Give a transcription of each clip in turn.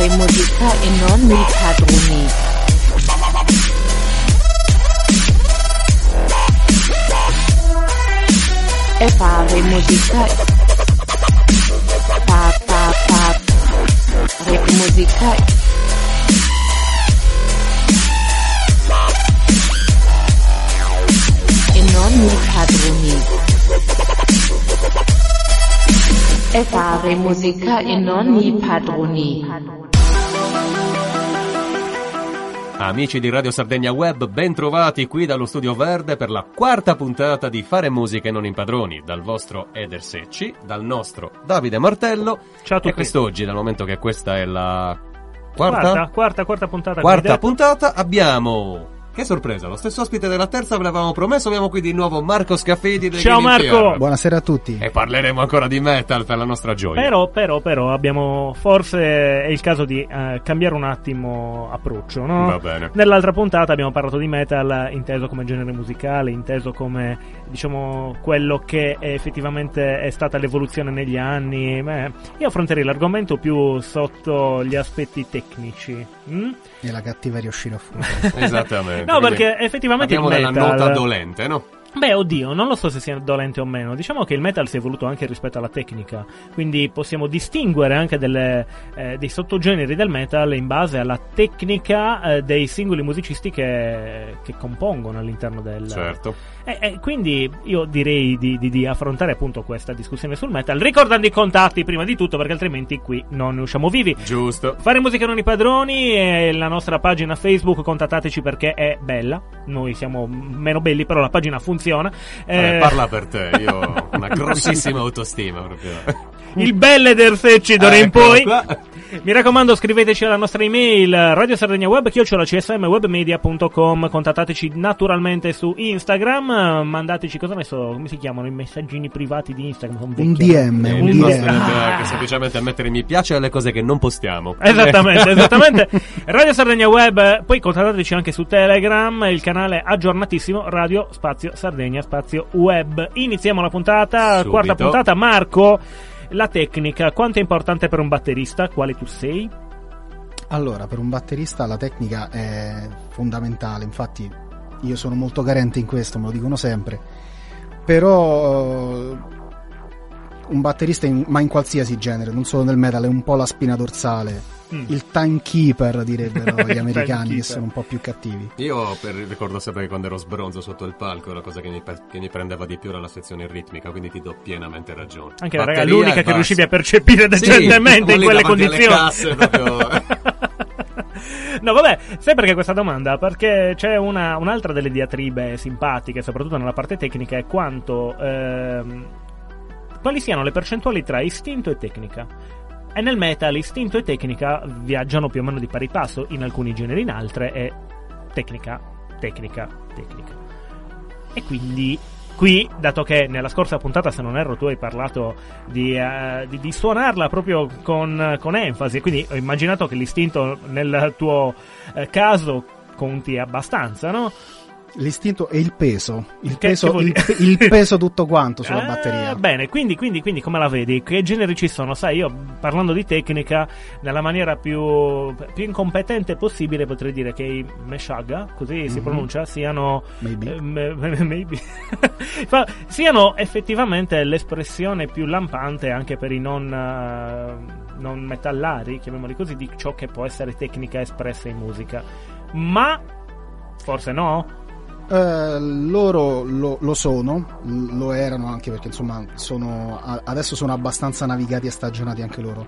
fare musica e non i padroni. È fare musica. Pa pa pa. Re musica. E non i È fare musica e non i padroni. Amici di Radio Sardegna Web, ben trovati qui dallo Studio Verde per la quarta puntata di Fare Musica e non impadroni, dal vostro Eder Secci, dal nostro Davide Martello. Ciao a tutti. E quest'oggi, dal momento che questa è la quarta, Quarta, quarta, quarta puntata. quarta puntata, abbiamo... Che sorpresa, lo stesso ospite della terza ve l'avevamo promesso, abbiamo qui di nuovo Marco Scaffidi del Ciao, Marco! Buonasera a tutti. E parleremo ancora di metal per la nostra gioia. Però, però, però, abbiamo. Forse è il caso di eh, cambiare un attimo approccio, no? Va bene. Nell'altra puntata abbiamo parlato di metal inteso come genere musicale, inteso come, diciamo, quello che è effettivamente è stata l'evoluzione negli anni. Beh, io affronterei l'argomento più sotto gli aspetti tecnici. mm? E la cattiveria uscirà fuori. Esattamente. No, quindi perché effettivamente il Abbiamo della metal... nota dolente, no? Beh, oddio, non lo so se sia dolente o meno. Diciamo che il metal si è evoluto anche rispetto alla tecnica. Quindi possiamo distinguere anche delle, eh, dei sottogeneri del metal in base alla tecnica eh, dei singoli musicisti che, che compongono all'interno del. Certo. E, e quindi io direi di, di- di affrontare appunto questa discussione sul metal, ricordando i contatti prima di tutto, perché altrimenti qui non ne usciamo vivi. Giusto. Fare musica non i padroni e la nostra pagina Facebook, contattateci perché è bella. Noi siamo meno belli, però la pagina funziona. Eh, Eh, parla per te, io ho una grossissima autostima proprio. il belle del secci d'ora in Eccolo poi. qua. Mi raccomando, scriveteci alla nostra email Radio Sardegna Web, chiocciola csmwebmedia.com. Contattateci naturalmente su Instagram. Mandateci cosa ne so, come si chiamano i messaggini privati di Instagram? Un. DM, Eh, un il DM. nostro DM. è anche semplicemente mettere mi piace alle cose che non postiamo. Esattamente, esattamente. Radio Sardegna Web, poi contattateci anche su Telegram, il canale aggiornatissimo Radio Spazio Sardegna Spazio Web. Iniziamo la puntata, Subito. quarta puntata. Marco, la tecnica, quanto è importante per un batterista? Quale tu sei? Allora, per un batterista la tecnica è fondamentale, infatti io sono molto carente in questo, me lo dicono sempre. Però eh, un batterista, in- ma in qualsiasi genere, non solo nel metal, è un po' la spina dorsale. Mm. Il timekeeper, direbbero gli americani, che sono un po' più cattivi. Io per- ricordo sempre che quando ero sbronzo sotto il palco la cosa che mi, che mi prendeva di più era la sezione ritmica, quindi ti do pienamente ragione. Anche raga, Batteria l'unica e che riuscivi a percepire Sì, decentemente in lì quelle condizioni. casse, proprio- no, vabbè, sai perché questa domanda? Perché c'è una- un'altra delle diatribe simpatiche, soprattutto nella parte tecnica, è quanto. ehm, quali siano le percentuali tra istinto e tecnica. E nel metal istinto e tecnica viaggiano più o meno di pari passo, in alcuni generi, in altre è tecnica, tecnica, tecnica. E quindi qui, dato che nella scorsa puntata, se non erro, tu hai parlato di, eh, di- di suonarla proprio con, con enfasi, quindi ho immaginato che l'istinto nel tuo eh, caso conti abbastanza, no? L'istinto e il peso, il, Che- peso, che il, il peso tutto quanto sulla Ah, batteria. Bene, quindi, quindi, quindi come la vedi? Che generi ci sono? Sai, io parlando di tecnica, nella maniera più, più incompetente possibile potrei dire che i Meshaga, così si Mhm. pronuncia, siano Maybe. eh, me- me- maybe. Siano effettivamente l'espressione più lampante anche per i non, eh, non metallari, chiamiamoli così, di ciò che può essere tecnica espressa in musica. Ma forse no? Eh, loro lo, lo sono, lo erano anche perché insomma sono, adesso sono abbastanza navigati e stagionati anche loro.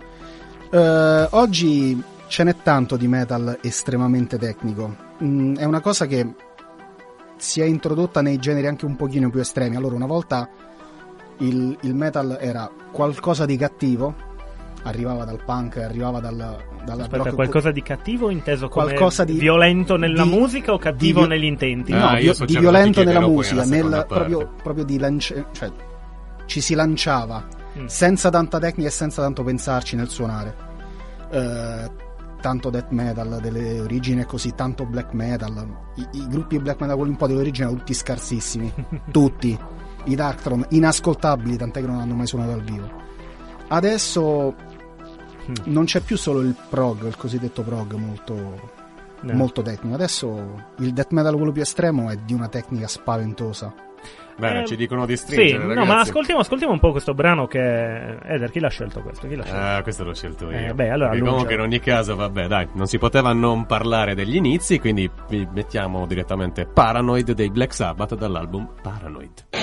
Eh, oggi ce n'è tanto di metal estremamente tecnico. Mm, è una cosa che si è introdotta nei generi anche un pochino più estremi. Allora, una volta il, il metal era qualcosa di cattivo, arrivava dal punk, arrivava dal, dalla Aspetta, rock- qualcosa di cattivo inteso come Qualcosa di- violento nella di- musica o cattivo di negli intenti? No, Ah, so di violento nella musica, nel, proprio, proprio di lance- cioè ci si lanciava Mm. senza tanta tecnica e senza tanto pensarci nel suonare. Eh, tanto death metal delle origini e così, tanto black metal. I, i gruppi black metal, quelli un po' dell'origine, erano tutti scarsissimi. tutti. I Darkthrone, inascoltabili, tant'è che non hanno mai suonato dal vivo. Adesso Mm. non c'è più solo il prog, il cosiddetto prog molto Eh. molto tecnico. Adesso il death metal quello più estremo è di una tecnica spaventosa. Bene, Eh, ci dicono di Sì, stringere, no, ragazzi. ma ascoltiamo, ascoltiamo un po' questo brano che... Eder, chi l'ha scelto questo? Chi l'ha scelto? Ah, questo l'ho scelto io. Eh, beh, allora annuncia. comunque in ogni caso, vabbè, dai, non si poteva non parlare degli inizi, quindi vi mettiamo direttamente Paranoid dei Black Sabbath dall'album Paranoid.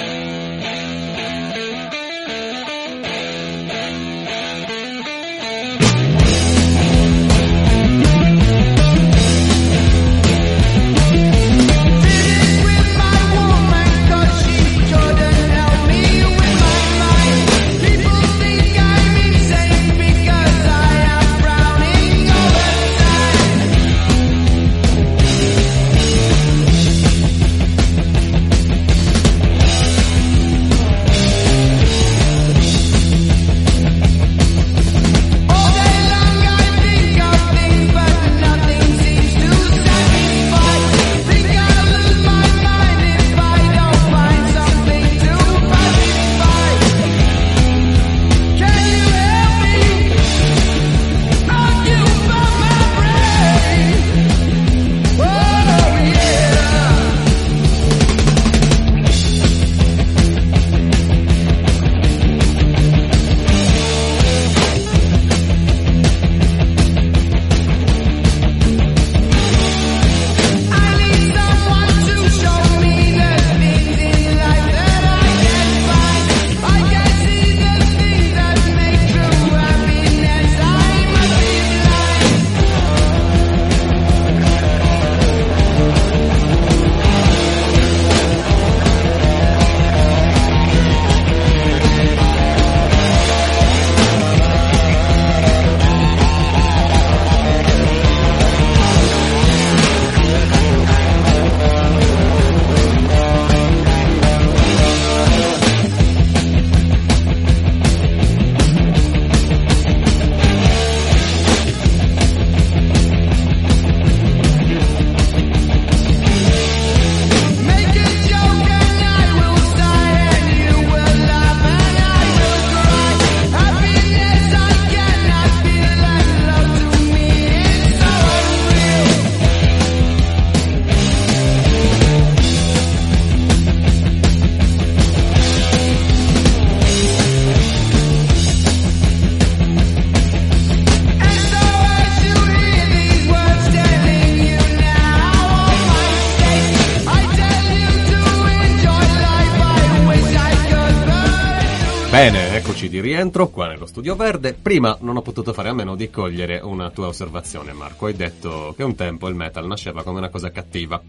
Di rientro qua nello studio verde. Prima non ho potuto fare a meno di cogliere una tua osservazione, Marco. Hai detto che un tempo il metal nasceva come una cosa cattiva.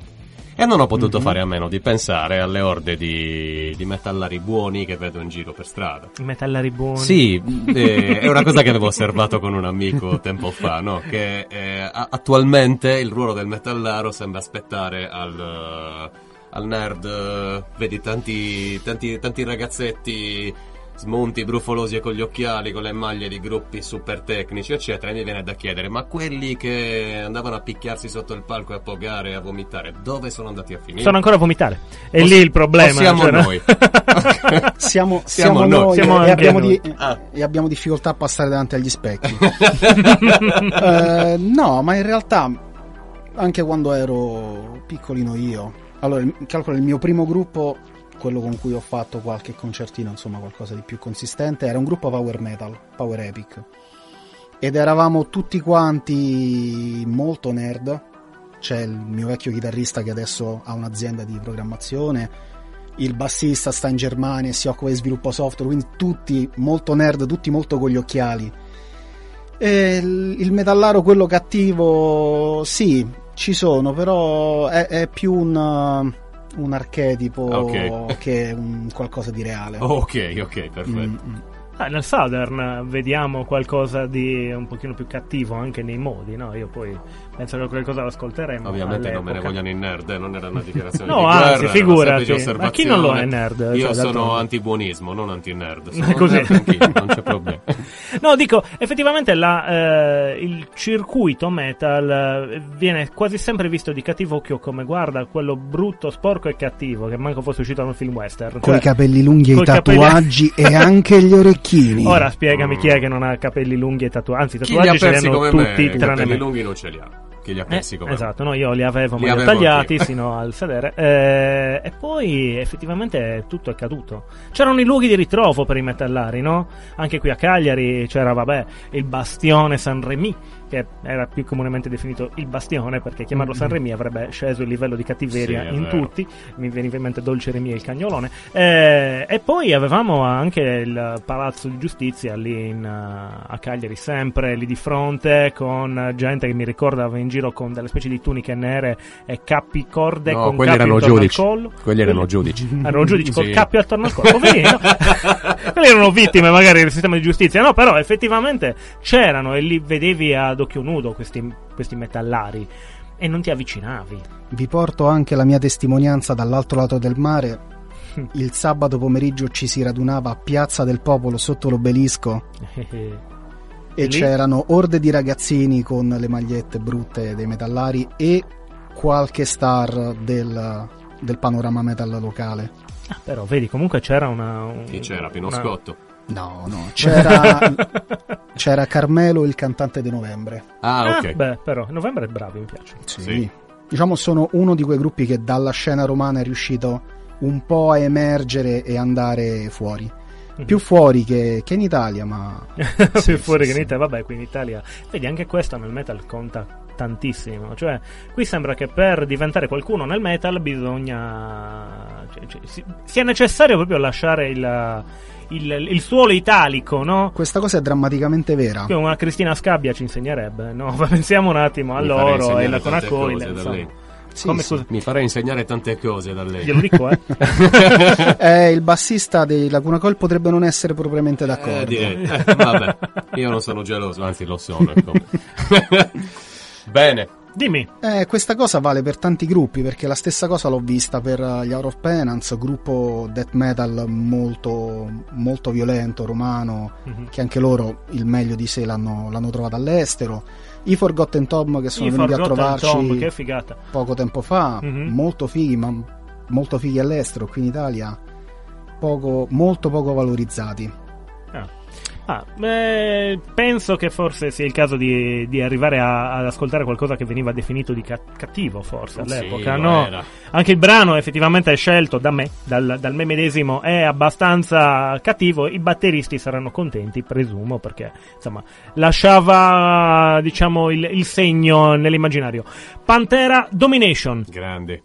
E non ho potuto Mhm. fare a meno di pensare alle orde di, di metallari buoni che vedo in giro per strada. I metallari buoni. Sì, eh, è una cosa che avevo osservato con un amico tempo fa, no? Che eh, attualmente il ruolo del metallaro sembra aspettare al, al nerd. eh, Vedi tanti, tanti, tanti ragazzetti smonti, brufolosi e con gli occhiali, con le maglie di gruppi super tecnici, eccetera. E mi viene da chiedere: ma quelli che andavano a picchiarsi sotto il palco e a pogare e a vomitare, dove sono andati a finire? Sono ancora a vomitare. È O- lì il problema. o siamo cioè, no? noi. Siamo, Siamo siamo noi. noi, Siamo e, abbiamo noi. di- Ah. e abbiamo difficoltà a passare davanti agli specchi. Eh, no, ma in realtà anche quando ero piccolino io, allora calcolo il mio primo gruppo, quello con cui ho fatto qualche concertino, insomma qualcosa di più consistente, era un gruppo power metal, power epic. Ed eravamo tutti quanti molto nerd. C'è il mio vecchio chitarrista che adesso ha un'azienda di programmazione, il bassista sta in Germania e si occupa di sviluppo software, quindi tutti molto nerd, tutti molto con gli occhiali. E il metallaro, quello cattivo, sì, ci sono, però è, è più un, un archetipo Ok. che un qualcosa di reale. Ok, ok, perfetto. Mm, mm. Ah, nel Southern vediamo qualcosa di un pochino più cattivo anche nei modi, no? Io poi penso che qualcosa lo ascolteremo. Ovviamente non me ne all'epoca. vogliano i nerd, eh, non era una dichiarazione No, di anzi, guerra, era una figurati. Ma chi non lo è nerd? Io Cioè, sono anti-buonismo, non anti-nerd. Sono Così. nerd non c'è problema. No, dico, effettivamente la, eh, il circuito metal eh, viene quasi sempre visto di cattivo occhio come guarda quello brutto, sporco e cattivo, che manco fosse uscito da un film western. Con Cioè, i capelli lunghi e i capelli- tatuaggi e anche gli orecchini. Ora spiegami chi è che non ha capelli lunghi e tatuaggi. Anzi, i tatuaggi ce li hanno tutti, me, i tranne capelli me. lunghi non ce li ha. Chi li ha Eh, persi come me. esatto, no, io li avevo, Li avevo tagliati anch'io. sino al sedere. eh, e poi effettivamente tutto è caduto. C'erano i luoghi di ritrovo per i metallari, no? Anche qui a Cagliari c'era, vabbè, il bastione San Remi, che era più comunemente definito il bastione, perché chiamarlo San Remi avrebbe sceso il livello di cattiveria Sì, in vero. tutti. Mi veniva in mente Dolce Remi e il cagnolone. Eh, e poi avevamo anche il Palazzo di Giustizia lì in, eh, a Cagliari, sempre lì di fronte, con gente che mi ricordava in giro con delle specie di tuniche nere e cappi corde No, con quelli cappi erano giudici. al collo. Quelli erano giudici. Erano giudici col Sì. cappio attorno al collo. Poverino. Quelli erano vittime magari del sistema di giustizia. No, però effettivamente c'erano e li vedevi ad occhio nudo questi, questi metallari e non ti avvicinavi. Vi porto anche la mia testimonianza dall'altro lato del mare. Il sabato pomeriggio ci si radunava a Piazza del Popolo sotto l'obelisco e Lì? c'erano orde di ragazzini con le magliette brutte dei metallari e qualche star del, del panorama metal locale. Ah, però vedi, comunque c'era una. un- Chi c'era? Pino una- Scotto. No, no, c'era, c'era Carmelo, il cantante di Novembre. Ah, Ah, ok. beh, però, Novembre è bravo, mi piace. Sì. Sì. Diciamo sono uno di quei gruppi che dalla scena romana è riuscito un po' a emergere e andare fuori. Più fuori che, che in Italia, ma... più Sì, fuori sì, che in. Italia. Vabbè, qui in Italia. Vedi, anche questo nel metal conta tantissimo. Cioè, qui sembra che per diventare qualcuno nel metal bisogna. cioè, cioè, si- sia necessario proprio lasciare il, il, il suolo italico, no? Questa cosa è drammaticamente vera. Qui una Cristina Scabbia ci insegnerebbe, no? Pensiamo un attimo a Mi loro e la Conacoil. insomma. Sì, Come sì. Mi farei insegnare tante cose da lei. Glielo dico, eh. Eh, il bassista dei Laguna Col potrebbe non essere propriamente Eh, d'accordo. direi. Eh, vabbè, io non sono geloso, anzi lo sono. ecco. Bene. Dimmi. Eh, questa cosa vale per tanti gruppi, perché la stessa cosa l'ho vista per eh, gli Out of Penance, gruppo death metal molto, molto violento, romano, Mhm. che anche loro il meglio di sé l'hanno, l'hanno trovato all'estero. I Forgotten Tom che sono I venuti a Forgotten trovarci Tomb, che figata. poco tempo fa, Mhm. molto fighi, ma molto fighi all'estero, qui in Italia poco, molto poco valorizzati. Ah. Beh, penso che forse sia il caso di, di arrivare a- ad ascoltare qualcosa che veniva definito di ca- cattivo, forse all'epoca. Sì, no? era. Anche il brano effettivamente scelto da me, dal, dal me medesimo, è abbastanza cattivo. I batteristi saranno contenti, presumo, perché insomma lasciava diciamo il, il segno nell'immaginario. Pantera Domination. Grande.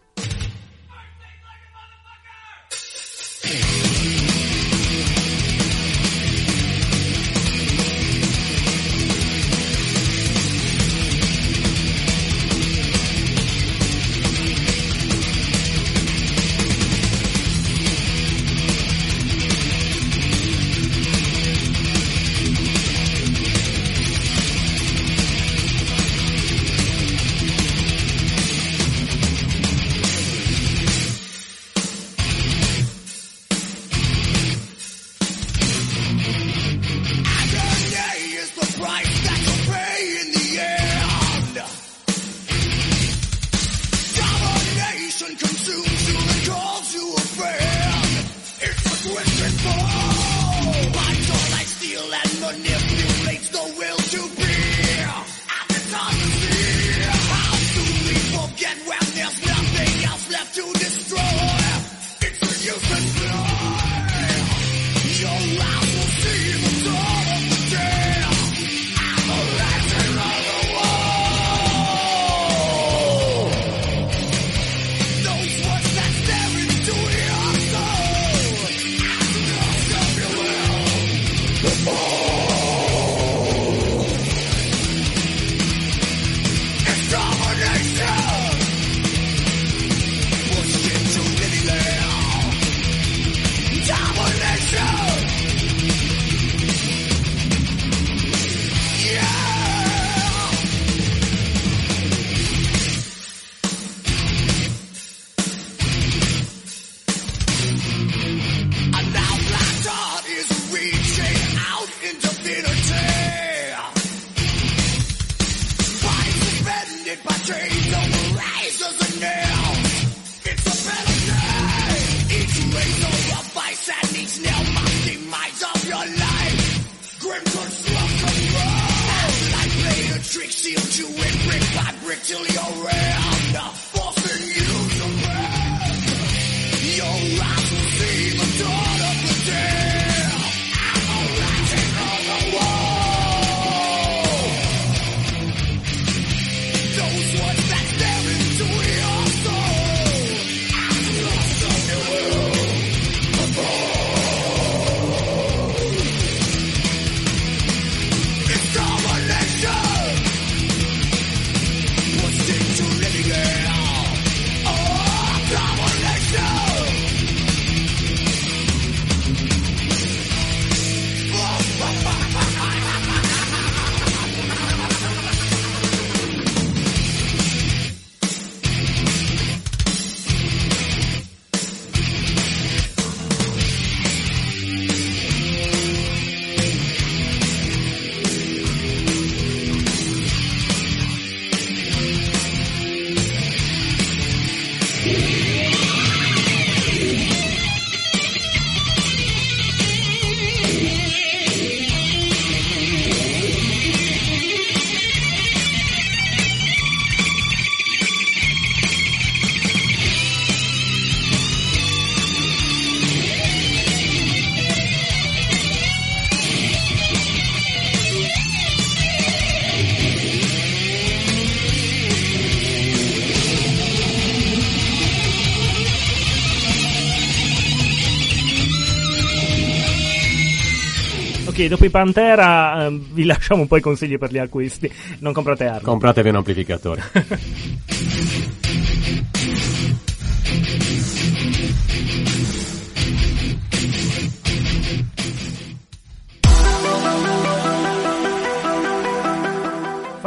Dopo i Pantera ehm, vi lasciamo un po' i consigli per gli acquisti. Non comprate armi. Compratevi un amplificatore.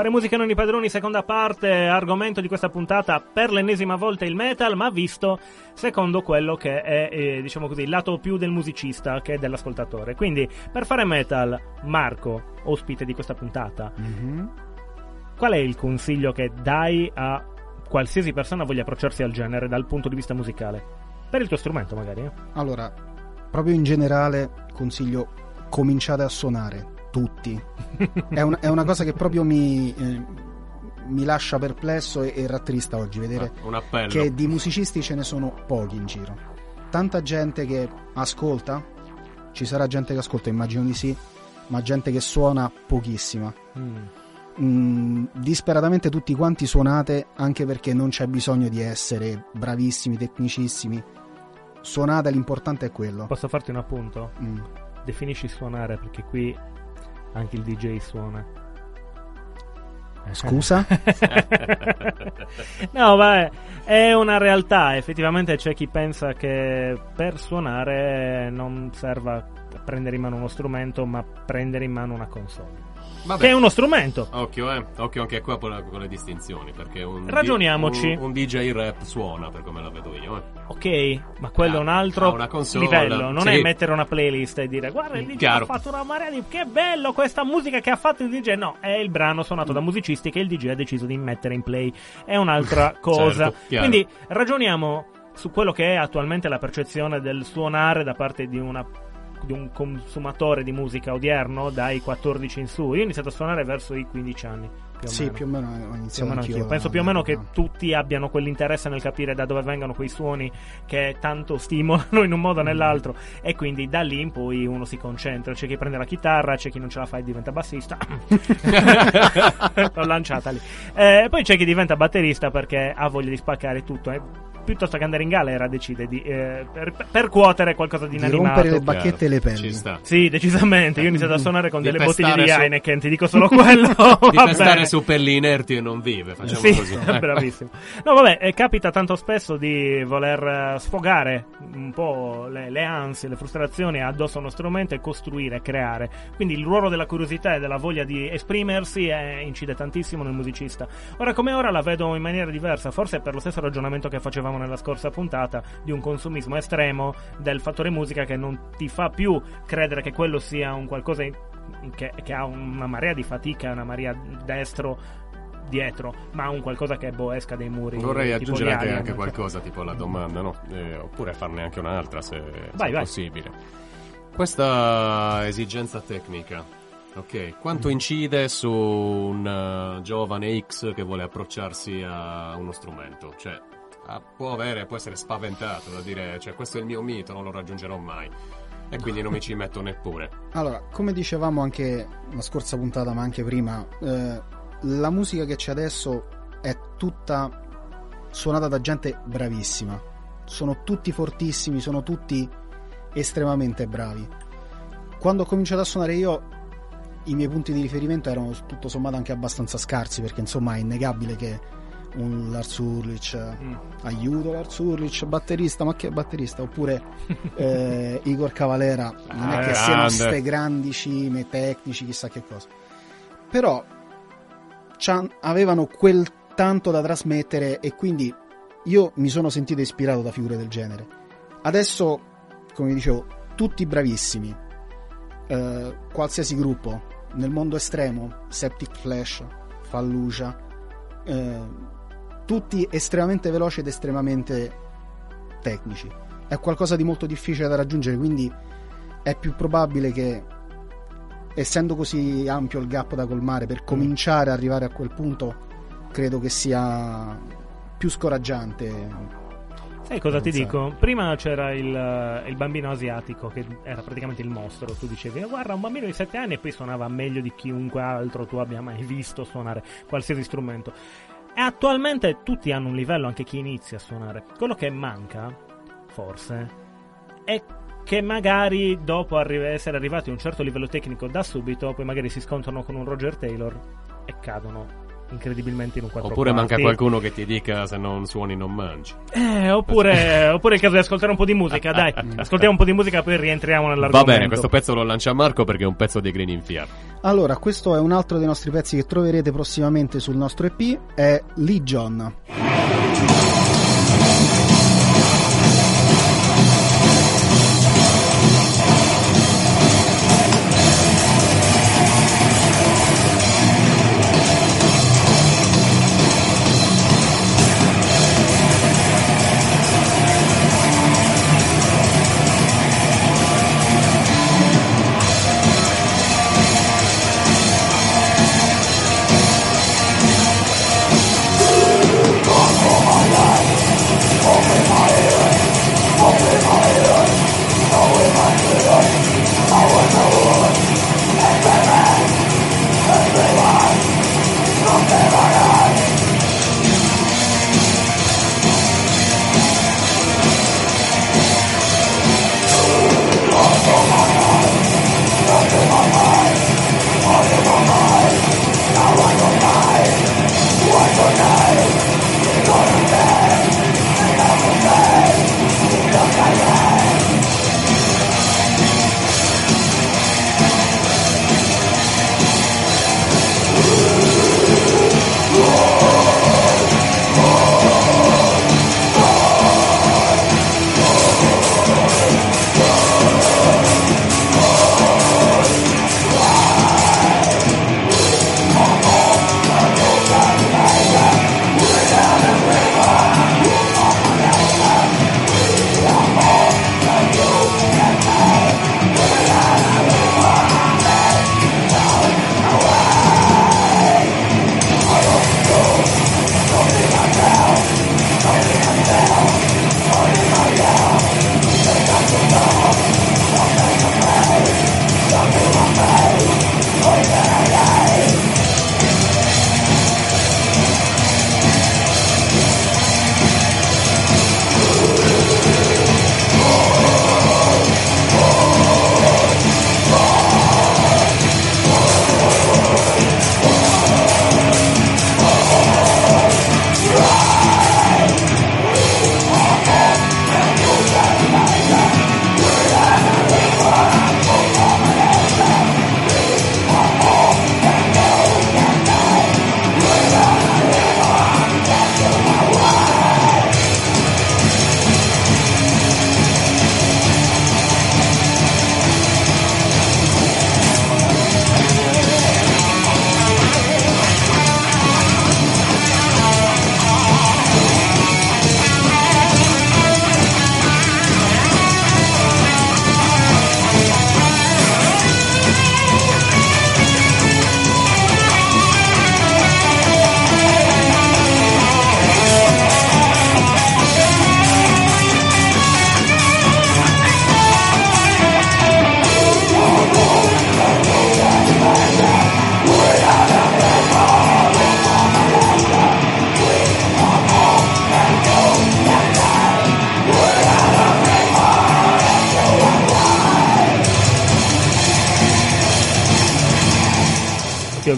Fare musica non i padroni, seconda parte, argomento di questa puntata per l'ennesima volta il metal, ma visto secondo quello che è, eh, diciamo così, il lato più del musicista che dell'ascoltatore. Quindi, per fare metal, Marco, ospite di questa puntata, Mhm. qual è il consiglio che dai a qualsiasi persona voglia approcciarsi al genere dal punto di vista musicale? Per il tuo strumento, magari. eh? Allora, proprio in generale consiglio cominciate a suonare, tutti. è, un- è una cosa che proprio mi, eh, mi lascia perplesso e, e rattrista oggi, vedere Un appello. che di musicisti ce ne sono pochi in giro. Tanta gente che ascolta, ci sarà gente che ascolta, immagino di sì, ma gente che suona pochissima. Mm, disperatamente tutti quanti suonate anche perché non c'è bisogno di essere bravissimi, tecnicissimi. Suonate, l'importante è quello. Posso farti un appunto? Mm. Definisci suonare perché qui anche il DJ suona. Scusa? no, beh, è una realtà. Effettivamente c'è chi pensa che per suonare non serva prendere in mano uno strumento, ma prendere in mano una console. Vabbè. Che è uno strumento. Occhio, eh. Occhio anche qua con, con le distinzioni. Perché un, Ragioniamoci. un, un DJ rap suona per come la vedo io. Eh. Ok, ma quello è un Ha- altro livello. Non sì. è mettere una playlist e dire guarda il DJ Chiaro. ha fatto una marea di. Che bello questa musica che ha fatto il DJ. No, è il brano suonato da musicisti che il DJ ha deciso di mettere in play. È un'altra cosa. Certo. Quindi ragioniamo su quello che è attualmente la percezione del suonare da parte di una di un consumatore di musica odierno dai 14 in su. Io ho iniziato a suonare verso i 15 anni. Più sì, meno. più o meno ho Più o iniziato meno anch'io. Penso più o meno che tutti abbiano quell'interesse nel capire da dove vengono quei suoni che tanto stimolano in un modo o nell'altro e quindi da lì in poi uno si concentra. C'è chi prende la chitarra, c'è chi non ce la fa e diventa bassista. L'ho lanciata lì. Eh, poi c'è chi diventa batterista perché ha voglia di spaccare tutto. E piuttosto che andare in galera decide di eh, per- percuotere qualcosa di di inanimato. rompere le bacchette e le sta. Sì, decisamente. Io ho iniziato a suonare con Di delle bottiglie di su- Heineken, ti dico solo quello. Di pestare su pelli inerti e non vive. Facciamo Sì, così. Bravissimo. No, vabbè, eh, capita tanto spesso di voler eh, sfogare un po' le, le ansie, le frustrazioni addosso a uno strumento e costruire, creare. Quindi il ruolo della curiosità e della voglia di esprimersi eh, incide tantissimo nel musicista. Ora come ora la vedo in maniera diversa, forse per lo stesso ragionamento che facevamo nella scorsa puntata di un consumismo estremo del fattore musica che non ti fa più credere che quello sia un qualcosa che, che ha una marea di fatica, una marea destro dietro, ma un qualcosa che boh, esca dai muri. Vorrei aggiungere anche, anche qualcosa, tipo la domanda, no? Eh, oppure farne anche un'altra se, se Vai, è vai. possibile. Questa esigenza tecnica Ok, quanto incide su un uh, giovane X che vuole approcciarsi a uno strumento? Cioè, ah, può avere, può essere spaventato da dire, cioè, questo è il mio mito, non lo raggiungerò mai. E quindi non mi ci metto neppure. Allora, come dicevamo anche la scorsa puntata, ma anche prima, eh, la musica che c'è adesso è tutta suonata da gente bravissima. Sono tutti fortissimi, sono tutti estremamente bravi. Quando ho cominciato a suonare io, i miei punti di riferimento erano tutto sommato anche abbastanza scarsi, perché insomma è innegabile che un Lars Ulrich, Mm. aiuto Lars Ulrich, batterista, ma che batterista? Oppure eh, Igor Cavalera, non è Ah, che siano grande. ste grandi cime tecnici, chissà che cosa. Però avevano quel tanto da trasmettere e quindi io mi sono sentito ispirato da figure del genere. Adesso, come dicevo, tutti bravissimi, eh, qualsiasi gruppo, nel mondo estremo, Septic Flash, Fallujah, eh, tutti estremamente veloci ed estremamente tecnici. È qualcosa di molto difficile da raggiungere, quindi è più probabile che, essendo così ampio il gap da colmare, per cominciare ad arrivare a quel punto, credo che sia più scoraggiante. Sai cosa ti dico? Prima c'era il, il bambino asiatico che era praticamente il mostro. Tu dicevi, "Eh, guarda, un bambino di 7 anni e poi suonava meglio di chiunque altro tu abbia mai visto suonare qualsiasi strumento. E attualmente tutti hanno un livello, anche chi inizia a suonare. Quello che manca, forse, è che magari dopo arri- essere arrivati a un certo livello tecnico da subito, poi magari si scontrano con un Roger Taylor e cadono incredibilmente in un 4 Oppure manca qualcuno che ti dica se non suoni non mangi. eh, oppure, oppure è il caso di ascoltare un po' di musica, dai. Ascoltiamo un po' di musica, poi rientriamo Va nell'argomento. bene, questo pezzo lo lancia Marco perché è un pezzo dei Green in Fiat. Allora, questo è un altro dei nostri pezzi che troverete prossimamente sul nostro EP, è Legion.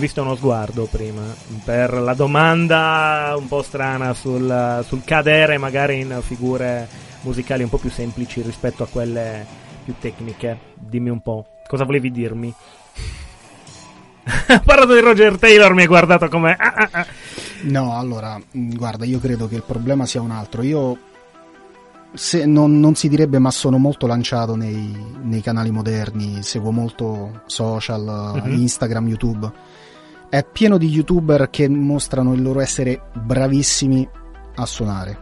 Visto uno sguardo prima per la domanda un po' strana sul, sul cadere magari in figure musicali un po' più semplici rispetto a quelle più tecniche. Dimmi un po', cosa volevi dirmi? Ha parlato di Roger Taylor, mi hai guardato come... ah, ah, ah. No, allora, mh, guarda, io credo che il problema sia un altro. Io, se, non, non si direbbe, ma sono molto lanciato nei, nei canali moderni, seguo molto social, Mhm. Instagram, YouTube. È pieno di youtuber che mostrano il loro essere bravissimi a suonare.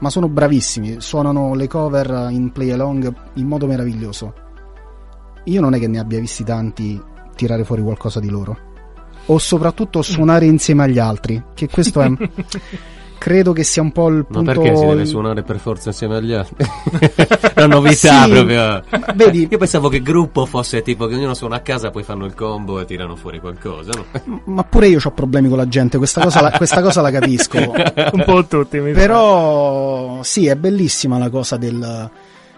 Ma sono bravissimi, suonano le cover in play along in modo meraviglioso. Io non è che ne abbia visti tanti tirare fuori qualcosa di loro. O soprattutto suonare insieme agli altri, che questo è credo che sia un po' il Ma punto perché si deve suonare per forza insieme agli altri? Una novità Sì, proprio. vedi- Io pensavo che gruppo fosse tipo che ognuno suona a casa, poi fanno il combo e tirano fuori qualcosa, no? Ma pure io ho problemi con la gente, questa cosa la, questa cosa la capisco. un po' tutti, mi. Però sì, è bellissima la cosa del,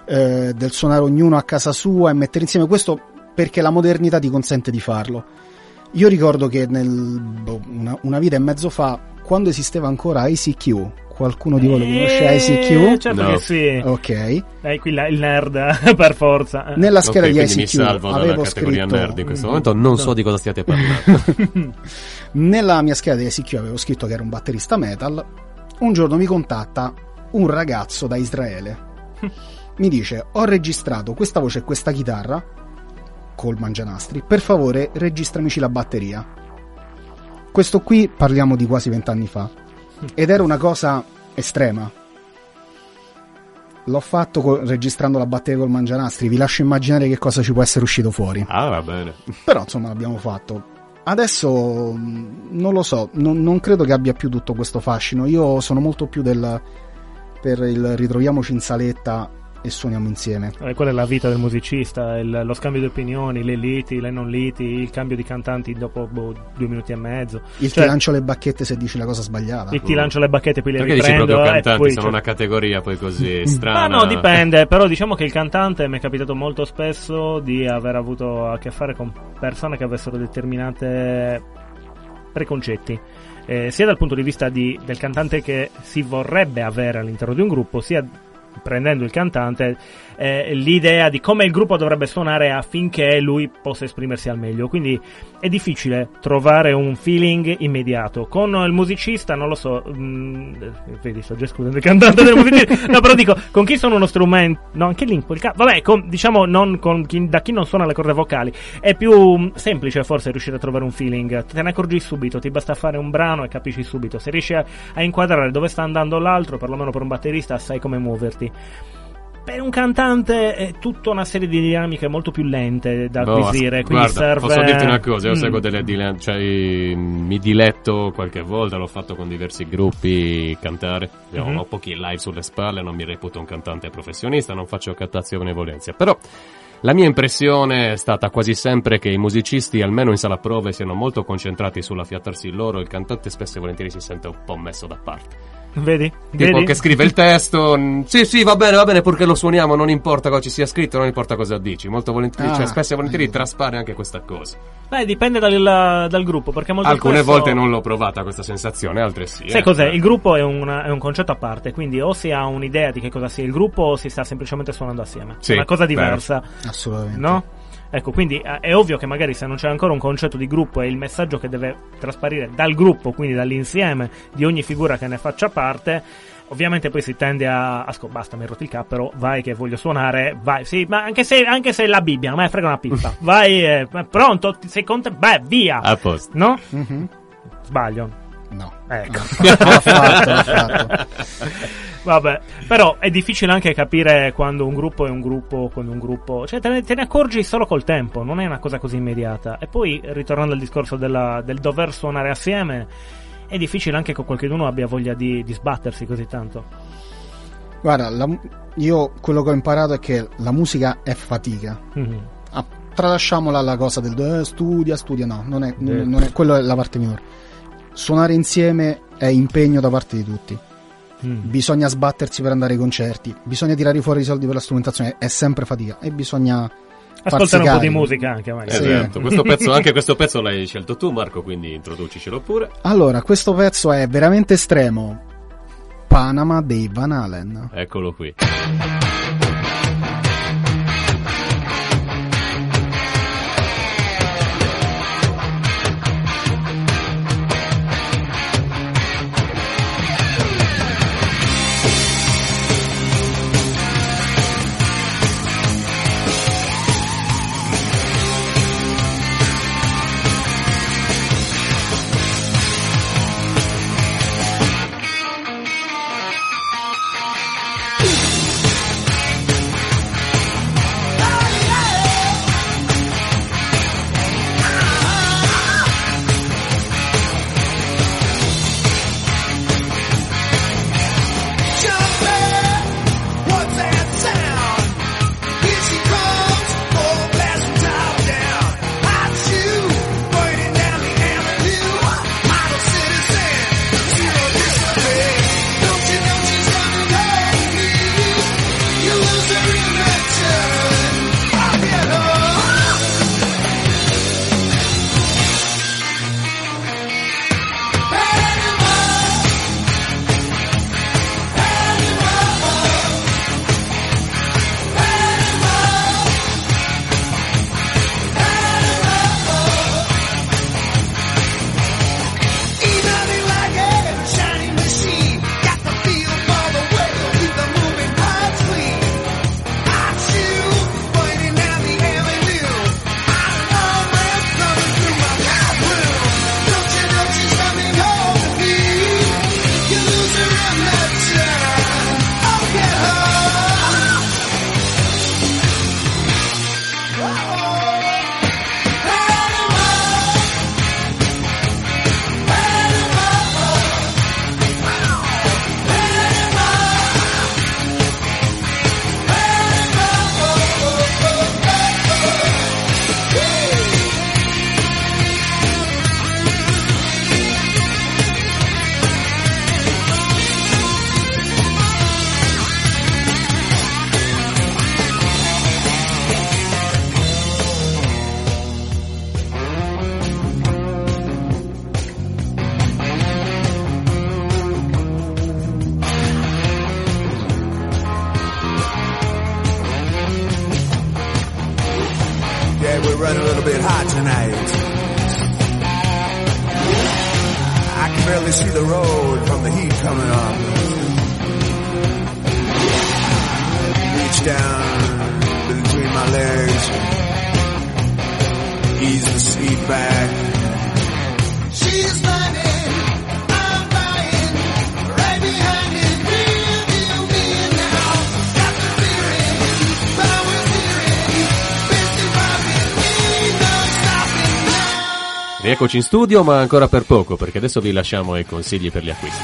eh, del suonare ognuno a casa sua e mettere insieme questo perché la modernità ti consente di farlo. Io ricordo che nel, boh, una, una vita e mezzo fa, quando esisteva ancora ICQ, qualcuno di voi lo conosce Eh, ICQ? Certo No. che sì. Ok. Eh, qui la- il nerd, per forza. Nella scheda Ok, di ICQ avevo categoria scritto nerd in questo momento, non so di cosa stiate parlando. Nella mia scheda di ICQ avevo scritto che era un batterista metal. Un giorno mi contatta un ragazzo da Israele. Mi dice: Ho registrato questa voce e questa chitarra col mangianastri. Per favore, registramici la batteria. Questo qui parliamo di quasi vent'anni fa. Ed era una cosa estrema. L'ho fatto co- registrando la batteria col mangianastri. Vi lascio immaginare che cosa ci può essere uscito fuori. ah, va bene. Però insomma l'abbiamo fatto. Adesso mh, non lo so, non, non credo che abbia più tutto questo fascino. Io sono molto più del per il ritroviamoci in saletta e suoniamo insieme. Eh, quella è la vita del musicista, il- lo scambio di opinioni, le liti, le non liti, il cambio di cantanti dopo boh, due minuti e mezzo. Il Cioè, ti lancio le bacchette se dici la cosa sbagliata. il ti lancio le bacchette, poi le Perché dici riprendo. proprio eh, cantanti, poi sono c'è- una categoria poi così strana. Ma no, dipende, però diciamo che il cantante mi è capitato molto spesso di aver avuto a che fare con persone che avessero determinate preconcetti. eh, sia dal punto di vista di- del cantante che si vorrebbe avere all'interno di un gruppo, sia prendendo il cantante eh, l'idea di come il gruppo dovrebbe suonare affinché lui possa esprimersi al meglio. Quindi è difficile trovare un feeling immediato. Con il musicista, non lo so, mm, eh, vedi, sto già escludendo il cantante del musicista. No, però dico, con chi suona uno strumento, no, anche lì, quel ca- vabbè, con- diciamo, non con chi- da chi non suona le corde vocali, è più mm, semplice forse riuscire a trovare un feeling. Te ne accorgi subito, ti basta fare un brano e capisci subito. Se riesci a, a inquadrare dove sta andando l'altro, perlomeno per un batterista, sai come muoverti. Per un cantante è tutta una serie di dinamiche molto più lente da acquisire. quindi guarda, serve... posso dirti una cosa, io Mm. seguo delle dile- cioè, mi diletto qualche volta, l'ho fatto con diversi gruppi cantare, Io Mhm. ho pochi live sulle spalle, non mi reputo un cantante professionista, non faccio cattazio benevolenza, però la mia impressione è stata quasi sempre che i musicisti, almeno in sala prove, siano molto concentrati sull'affiattarsi loro, il cantante spesso e volentieri si sente un po' messo da parte. Vedi? Tipo Vedi? che scrive il testo, sì sì va bene va bene purché lo suoniamo, non importa cosa ci sia scritto, non importa cosa dici, molto volentieri, Ah, cioè spesso e volentieri traspare anche questa cosa. Beh, dipende dal, dal gruppo, perché molto Alcune spesso- volte non l'ho provata questa sensazione, altre sì. Sai eh. cos'è? Il gruppo è un, è un concetto a parte, quindi o si ha un'idea di che cosa sia il gruppo o si sta semplicemente suonando assieme. Sì, è una cosa vero. diversa, Assolutamente. no? Ecco, quindi eh, è ovvio che magari se non c'è ancora un concetto di gruppo e il messaggio che deve trasparire dal gruppo, quindi dall'insieme di ogni figura che ne faccia parte, ovviamente poi si tende a... Asco, basta, mi hai rotto il cappero, vai che voglio suonare, vai, sì, ma anche se, anche se è la Bibbia, non me ne frega una pippa, vai, eh, pronto, ti- sei contento, beh, via, A posto. no? Mhm. Sbaglio. No. Ecco. L'ha fatto, l'ha fatto. Vabbè, però è difficile anche capire quando un gruppo è un gruppo, quando un gruppo... Cioè, te ne, te ne accorgi solo col tempo, non è una cosa così immediata. E poi, ritornando al discorso della- del dover suonare assieme, è difficile anche che qualcuno abbia voglia di, di sbattersi così tanto. Guarda, la io quello che ho imparato è che la musica è fatica. Mhm. Ah, tralasciamola la cosa del eh, studia, studia, no, non è, Eh. non è- quello è la parte minore. Suonare insieme è impegno da parte di tutti. Mm. Bisogna sbattersi per andare ai concerti, bisogna tirare fuori i soldi per la strumentazione, è sempre fatica e bisogna Ascoltare un po' di musica anche magari. Esatto, questo pezzo, anche questo pezzo l'hai scelto tu Marco, quindi introducicelo pure. Allora, questo pezzo è veramente estremo. Panama dei Van Halen. Eccolo qui. Barely see the road from the heat coming on. Reach down between my legs. Ease the seat back. She's running, I'm Rieccoci in studio, ma ancora per poco, perché adesso vi lasciamo ai consigli per gli acquisti.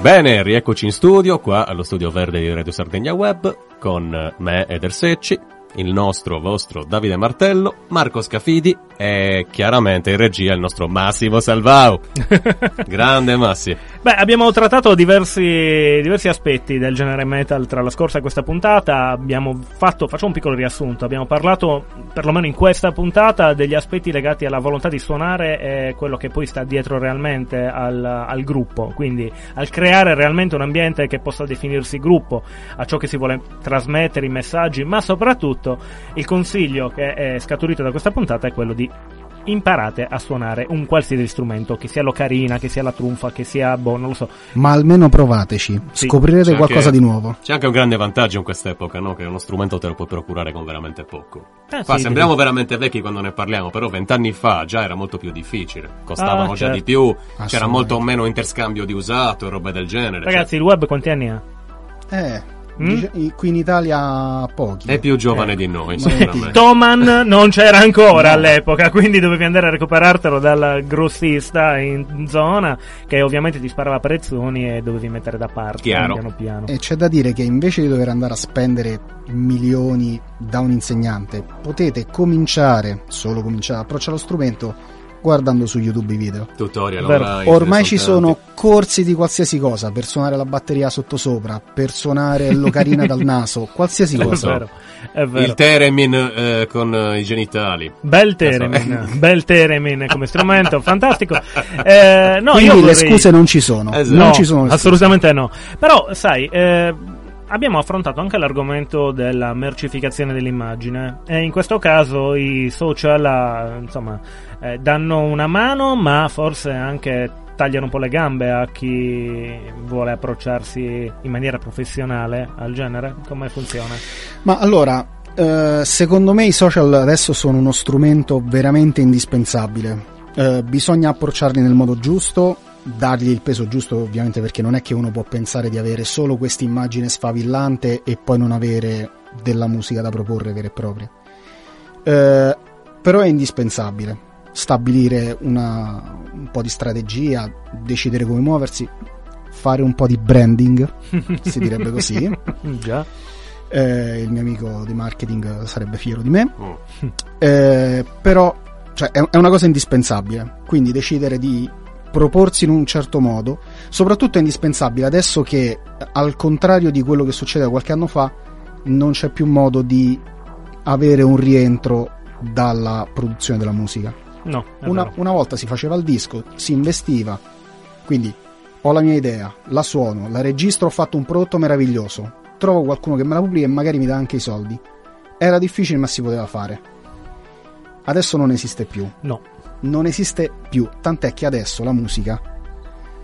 Bene, rieccoci in studio, qua allo studio verde di Radio Sardegna Web, con me Eder Secci, il nostro, vostro Davide Martello, Marco Scafidi e chiaramente in regia il nostro Massimo Salvau. Grande Massi. Beh, abbiamo trattato diversi, diversi aspetti del genere metal tra la scorsa e questa puntata. Abbiamo fatto, facciamo un piccolo riassunto. Abbiamo parlato, perlomeno in questa puntata, degli aspetti legati alla volontà di suonare e quello che poi sta dietro realmente al, al gruppo. Quindi al creare realmente un ambiente che possa definirsi gruppo, a ciò che si vuole trasmettere, i messaggi, ma soprattutto il consiglio che è scaturito da questa puntata è quello di imparate a suonare un qualsiasi strumento, che sia l'ocarina, che sia la trunfa, che sia, boh, non lo so. Ma almeno provateci, Sì. scoprirete C'è qualcosa anche- di nuovo. C'è anche un grande vantaggio in quest'epoca, no? Che uno strumento te lo puoi procurare con veramente poco. Eh, Qua sì, sembriamo devi- veramente vecchi quando ne parliamo, però vent'anni fa già era molto più difficile. Costavano Ah, già certo. di più, c'era molto meno interscambio di usato e robe del genere. Ragazzi, il web quanti anni ha? Eh, Mm? qui in Italia pochi. è più giovane Eh. di noi, Ma- sicuramente. Toman non c'era ancora all'epoca, quindi dovevi andare a recuperartelo dal grossista in zona, che ovviamente ti sparava prezzoni e dovevi mettere da parte Chiaro. piano piano. E c'è da dire che invece di dover andare a spendere milioni da un insegnante, potete cominciare, solo cominciare, approcciare lo strumento guardando su YouTube i video. Tutorial online. Ormai ci sono corsi di qualsiasi cosa, per suonare la batteria sottosopra, per suonare l'ocarina dal naso, qualsiasi È cosa. vero, è vero. Il Theremin eh, con eh, i genitali. Bel Theremin, bel Theremin come strumento, fantastico. Eh, no, Quindi io le vorrei- scuse non ci sono. Esatto. Non no, ci sono scuse. assolutamente no. Però, sai, eh, abbiamo affrontato anche l'argomento della mercificazione dell'immagine e in questo caso i social ah, insomma, eh, danno una mano, ma forse anche tagliano un po' le gambe a chi vuole approcciarsi in maniera professionale al genere. Come funziona? Ma allora, eh, secondo me i social adesso sono uno strumento veramente indispensabile. Eh, bisogna approcciarli nel modo giusto, dargli il peso giusto, ovviamente, perché non è che uno può pensare di avere solo questa immagine sfavillante e poi non avere della musica da proporre vera e propria. Eh, però è indispensabile stabilire una- un po' di strategia, decidere come muoversi, fare un po' di branding, si direbbe così. Già. Eh, il mio amico di marketing sarebbe fiero di me. Mm. Eh, però cioè, è, è una cosa indispensabile. Quindi decidere di proporsi in un certo modo, soprattutto è indispensabile adesso che, al contrario di quello che succedeva qualche anno fa, non c'è più modo di avere un rientro dalla produzione della musica. No, Una, una volta si faceva il disco, si investiva, quindi ho la mia idea, la suono, la registro, ho fatto un prodotto meraviglioso, trovo qualcuno che me la pubblica e magari mi dà anche i soldi. Era difficile ma si poteva fare. Adesso non esiste più, No. non esiste più, tant'è che adesso la musica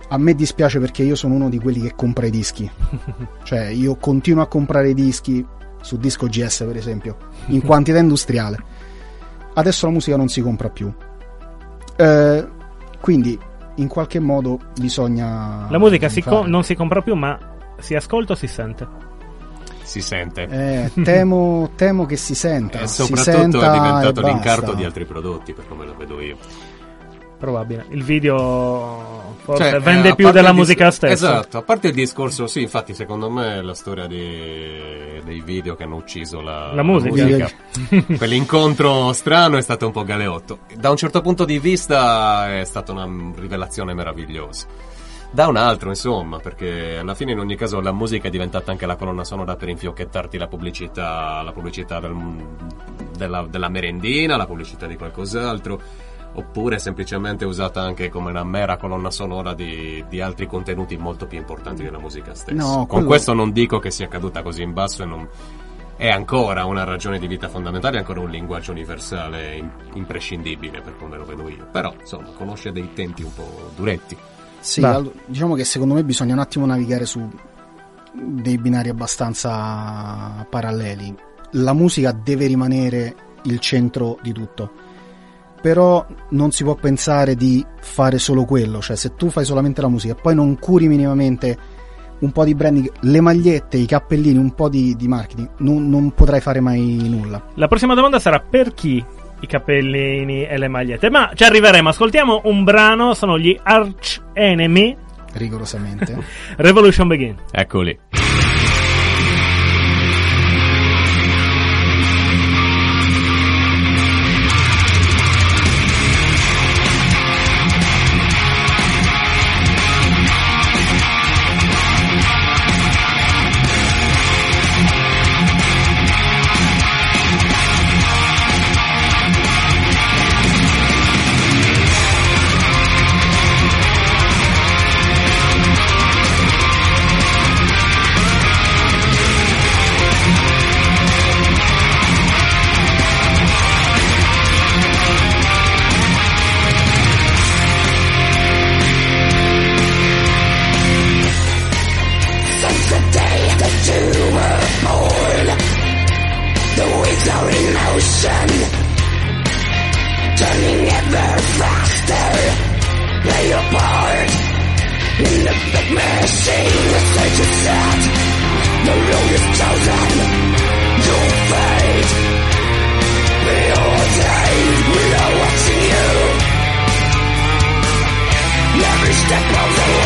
a me dispiace perché io sono uno di quelli che compra i dischi. Cioè, io continuo a comprare i dischi su disco GS, per esempio, in quantità industriale. Adesso la musica non si compra più. Eh, quindi, in qualche modo, bisogna. La musica si co- non si compra più, ma si ascolta o si sente? Si sente. Eh, temo, temo che si senta. e si soprattutto senta è diventato l'incarto di altri prodotti, per come lo vedo io. Probabile. Il video forse Cioè, eh, vende a più della il dis- musica stessa. Esatto, a parte il discorso, sì, infatti, secondo me la storia di- dei video che hanno ucciso la, La musica. Quell'incontro strano è stato un po' galeotto. Da un certo punto di vista è stata una rivelazione meravigliosa. Da un altro, insomma, perché alla fine in ogni caso la musica è diventata anche la colonna sonora per infiocchettarti la pubblicità, la pubblicità del- della, della merendina, la pubblicità di qualcos'altro oppure semplicemente usata anche come una mera colonna sonora di, di altri contenuti molto più importanti della musica stessa. No, Con quello- questo non dico che sia caduta così in basso e non... È ancora una ragione di vita fondamentale, è ancora un linguaggio universale im- imprescindibile per come lo vedo io. Però, insomma, conosce dei tempi un po' duretti. Sì, Va. allo- diciamo che secondo me bisogna un attimo navigare su dei binari abbastanza paralleli. La musica deve rimanere il centro di tutto. Però non si può pensare di fare solo quello, cioè se tu fai solamente la musica e poi non curi minimamente un po' di branding, le magliette, i cappellini, un po' di, di marketing, non, non potrai fare mai nulla. La prossima domanda sarà per chi i cappellini e le magliette. Ma ci arriveremo. Ascoltiamo un brano. Sono gli Arch Enemy. Rigorosamente. Revolution Begin. Eccoli. set The road is chosen Your fate ordained We are watching you Every step of the way.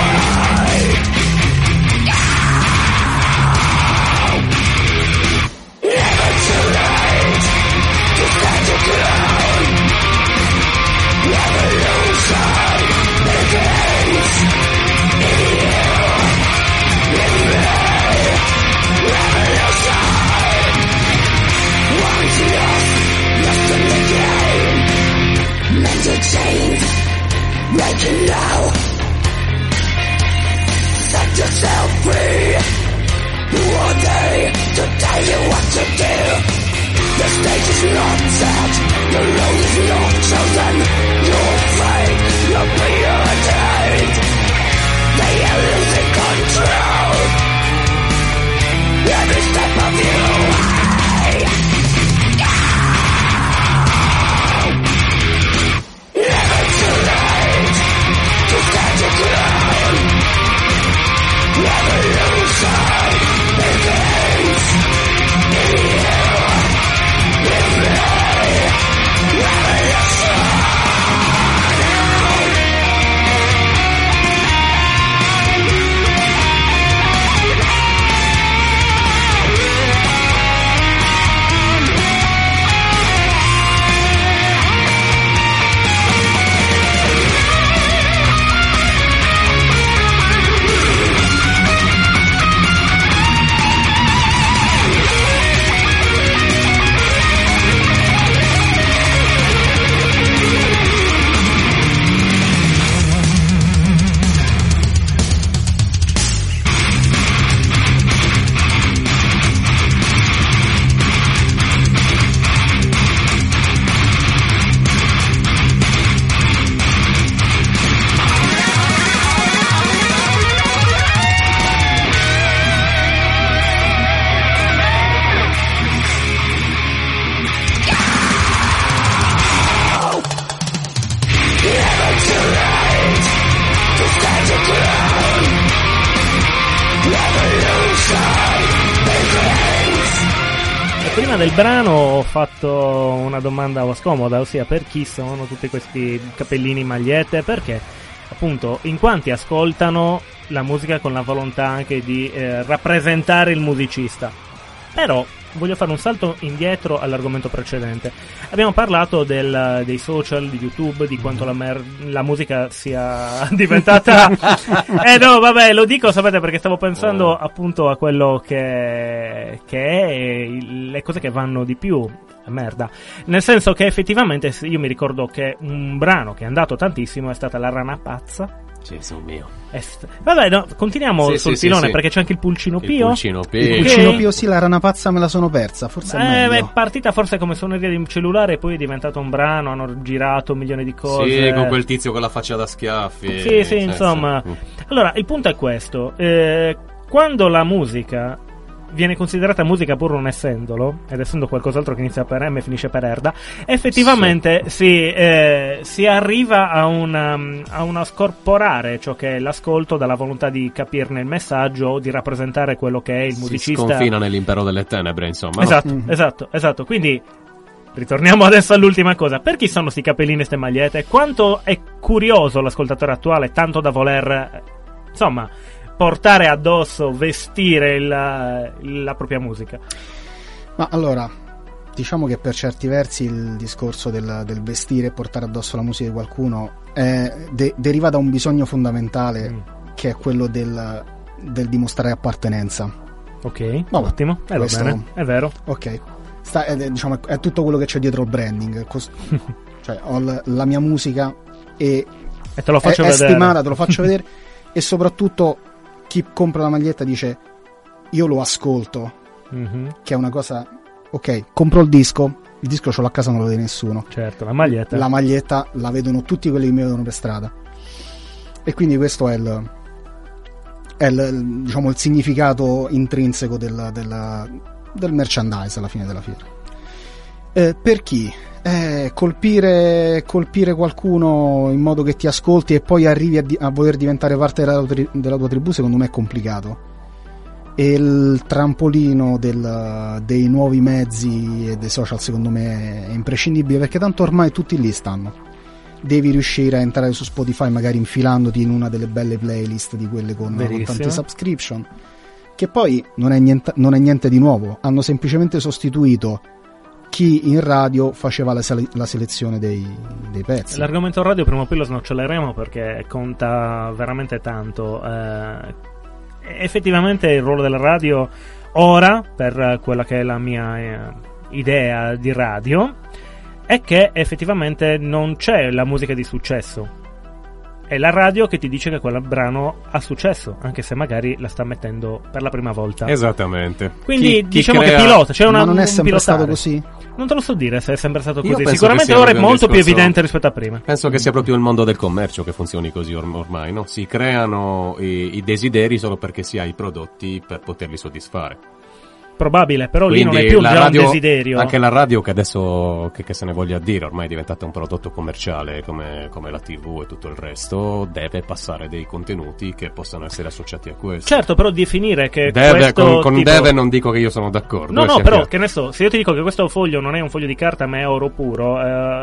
to change. Make it now. Set yourself free. Who are they to tell you what to do? The stage is not set. The road is not chosen. Your fate, your priorities. They are losing control. Every step of you. Fatto una domanda scomoda, ossia per chi sono tutti questi capellini magliette? Perché appunto in quanti ascoltano la musica con la volontà anche di eh, rappresentare il musicista. Però voglio fare un salto indietro all'argomento precedente. Abbiamo parlato del- dei social, di YouTube, di quanto la, mer- la musica sia diventata... eh no, vabbè, lo dico, sapete, perché stavo pensando appunto a quello che, che è il- le cose che vanno di più. Merda. Nel senso che effettivamente io mi ricordo che un brano che è andato tantissimo è stata La rana pazza. Gesù mio. È st- Vabbè, no, continuiamo Sì, sul sì, filone sì, sì. perché c'è anche il pulcino Il Pio. pulcino Pio. Il Pulcino Pio sì, la rana pazza me la sono persa, forse è Eh, meglio. beh, è partita forse come suoneria di cellulare e poi è diventato un brano, hanno girato un milione di cose. Sì, con quel tizio con la faccia da schiaffi. Sì, sì, insomma. sì. Allora, il punto è questo. eh, quando la musica viene considerata musica pur non essendolo, ed essendo qualcos'altro che inizia per M e finisce per Erda, effettivamente si, eh, si arriva a, una, a una scorporare ciò che è l'ascolto dalla volontà di capirne il messaggio o di rappresentare quello che è il Si musicista. sconfina nell'impero delle tenebre, insomma. Esatto, Mhm. esatto, esatto. Quindi ritorniamo adesso all'ultima cosa. Per chi sono sti capellini e ste magliette? Quanto è curioso l'ascoltatore attuale, tanto da voler, insomma, portare addosso, vestire il- la propria musica? Ma allora, diciamo che per certi versi il discorso del, del vestire e portare addosso la musica di qualcuno è- de- deriva da un bisogno fondamentale Mm. che è quello del, del dimostrare appartenenza. Ok, Vabbè, ottimo. Eh, questo- bene, è vero. Ok, Sta- è, diciamo, è tutto quello che c'è dietro il branding. Cos- cioè, ho l- la mia musica e E te lo faccio è, è vedere. stimata, te lo faccio vedere. E soprattutto chi compra la maglietta dice: Io lo ascolto, Mhm, che è una cosa. Ok, compro il disco, il disco ce l'ho a casa, non lo vede nessuno. certo, la maglietta. La maglietta la vedono tutti quelli che mi vedono per strada. E quindi questo è il, è il- diciamo, il significato intrinseco del, del, del merchandise alla fine della fiera. Eh, per chi? Eh, colpire, colpire qualcuno in modo che ti ascolti e poi arrivi a, di- a voler diventare parte della, tua tri- della tua tribù, secondo me è complicato. E il trampolino del- dei nuovi mezzi e dei social, secondo me, è imprescindibile perché tanto ormai tutti lì stanno. Devi riuscire a entrare su Spotify, magari infilandoti in una delle belle playlist di quelle con, con tante subscription. Che poi non è, niente, non è niente di nuovo, hanno semplicemente sostituito chi in radio faceva la, sele- la selezione dei, dei pezzi. L'argomento radio prima o poi lo snoccioleremo perché conta veramente tanto. Eh, effettivamente il ruolo della radio ora, per quella che è la mia eh, idea di radio, è che effettivamente non c'è la musica di successo. È la radio che ti dice che quel brano ha successo, anche se magari la sta mettendo per la prima volta. Esattamente. Quindi Chi- chi diciamo crea- che pilota, c'è una Ma non è sempre pilotare. stato così? Non te lo so dire se è sempre stato così. Sicuramente ora è molto più discorso- evidente rispetto a prima. Penso che sia proprio il mondo del commercio che funzioni così orm- ormai, no? Si creano i, i desideri solo perché si ha i prodotti per poterli soddisfare. Probabile, però lì non è Quindi più già radio- un desiderio. Anche la radio che adesso, che, che se ne voglia dire, ormai è diventata un prodotto commerciale come, come la TV e tutto il resto, deve passare dei contenuti che possano essere associati a questo. Certo, però definire che Deve, con, con tipo- deve non dico che io sono d'accordo. No, eh, no, però chiaro. che ne so, se io ti dico che questo foglio non è un foglio di carta ma è oro puro,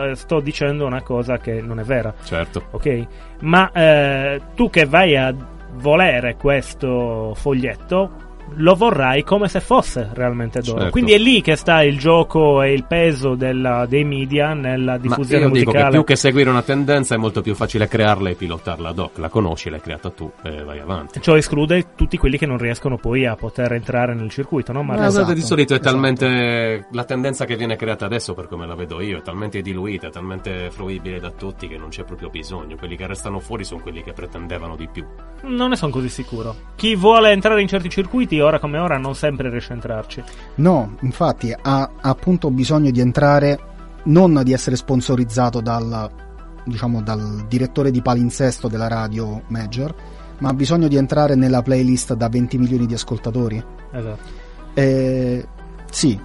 eh, sto dicendo una cosa che non è vera, Certo. ok? Ma eh, tu che vai a volere questo foglietto lo vorrai come se fosse realmente d'oro. Certo. Quindi è lì che sta il gioco e il peso della- dei media nella Ma diffusione io dico musicale. che più che seguire una tendenza è molto più facile crearla e pilotarla ad hoc. La conosci, l'hai creata tu e vai avanti. Ciò esclude tutti quelli che non riescono poi a poter entrare nel circuito, no? Ma Ma Esatto, di solito è esatto. talmente la tendenza che viene creata adesso per come la vedo io è talmente diluita, è talmente fruibile da tutti che non c'è proprio bisogno. Quelli che restano fuori sono quelli che pretendevano di più. non ne sono così sicuro. Chi vuole entrare in certi circuiti, ora come ora, non sempre riesce a entrarci. No, infatti ha, ha appunto bisogno di entrare, non di essere sponsorizzato dal, diciamo, dal direttore di palinsesto della radio Major, ma ha bisogno di entrare nella playlist da 20 milioni di ascoltatori. Esatto. Eh, sì,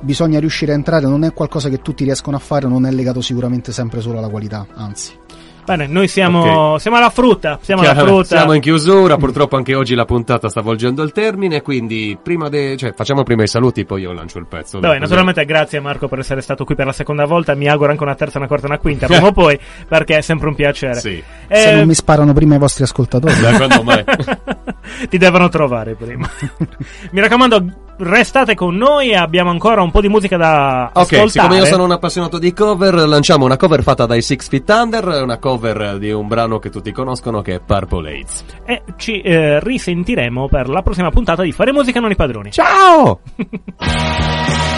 bisogna riuscire a entrare, non è qualcosa che tutti riescono a fare, non è legato sicuramente sempre solo alla qualità, anzi. Bene, noi siamo, Ok. siamo alla frutta. Siamo alla Chiaro, frutta. Siamo in chiusura, purtroppo anche oggi la puntata sta volgendo il termine, quindi prima de- cioè, facciamo prima i saluti, poi io lancio il pezzo. Vabbè, naturalmente grazie Marco per essere stato qui per la seconda volta. Mi auguro anche una terza, una quarta, una quinta, prima o poi, perché è sempre un piacere. Sì. Se Eh, non mi sparano prima i vostri ascoltatori. Da quando mai? Ti devono trovare prima. Mi raccomando, restate con noi. Abbiamo ancora un po' di musica da Ok, ascoltare. siccome io sono un appassionato di cover, lanciamo una cover fatta dai Six Feet Under, una cover di un brano che tutti conoscono che è Purple Haze. E ci eh, risentiremo per la prossima puntata di Fare musica non i padroni. Ciao!